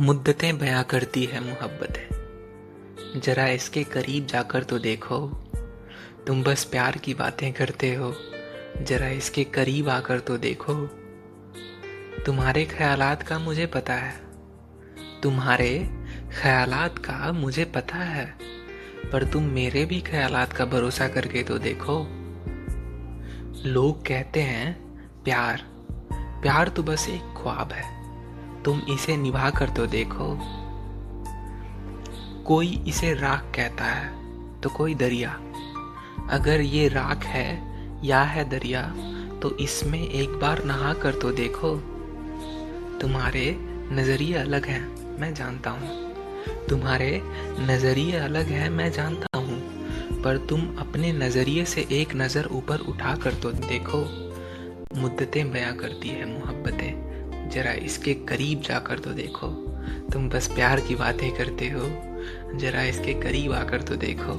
मुद्दतें बयां करती है मोहब्बतें। जरा इसके करीब जाकर तो देखो। तुम बस प्यार की बातें करते हो। जरा इसके करीब आकर तो देखो। तुम्हारे ख्यालात का मुझे पता है। तुम्हारे ख्यालात का मुझे पता है। पर तुम मेरे भी ख्यालात का भरोसा करके तो देखो। लोग कहते हैं, प्यार प्यार तो बस एक ख्वाब है। तुम इसे निभा कर तो देखो। कोई इसे राख कहता है तो कोई दरिया। अगर ये राख है, या है दरिया तो इसमें एक बार नहा कर तो देखो। तुम्हारे नज़रिए अलग हैं, मैं जानता हूँ। तुम्हारे नज़रिए अलग हैं, मैं जानता हूँ। पर तुम अपने नज़रिए से एक नज़र ऊपर उठा कर तो देखो। मुद्दतें बयां करती है, मोहब्बतें। जरा इसके करीब जाकर तो देखो। तुम बस प्यार की बातें करते हो, जरा इसके करीब आकर तो देखो।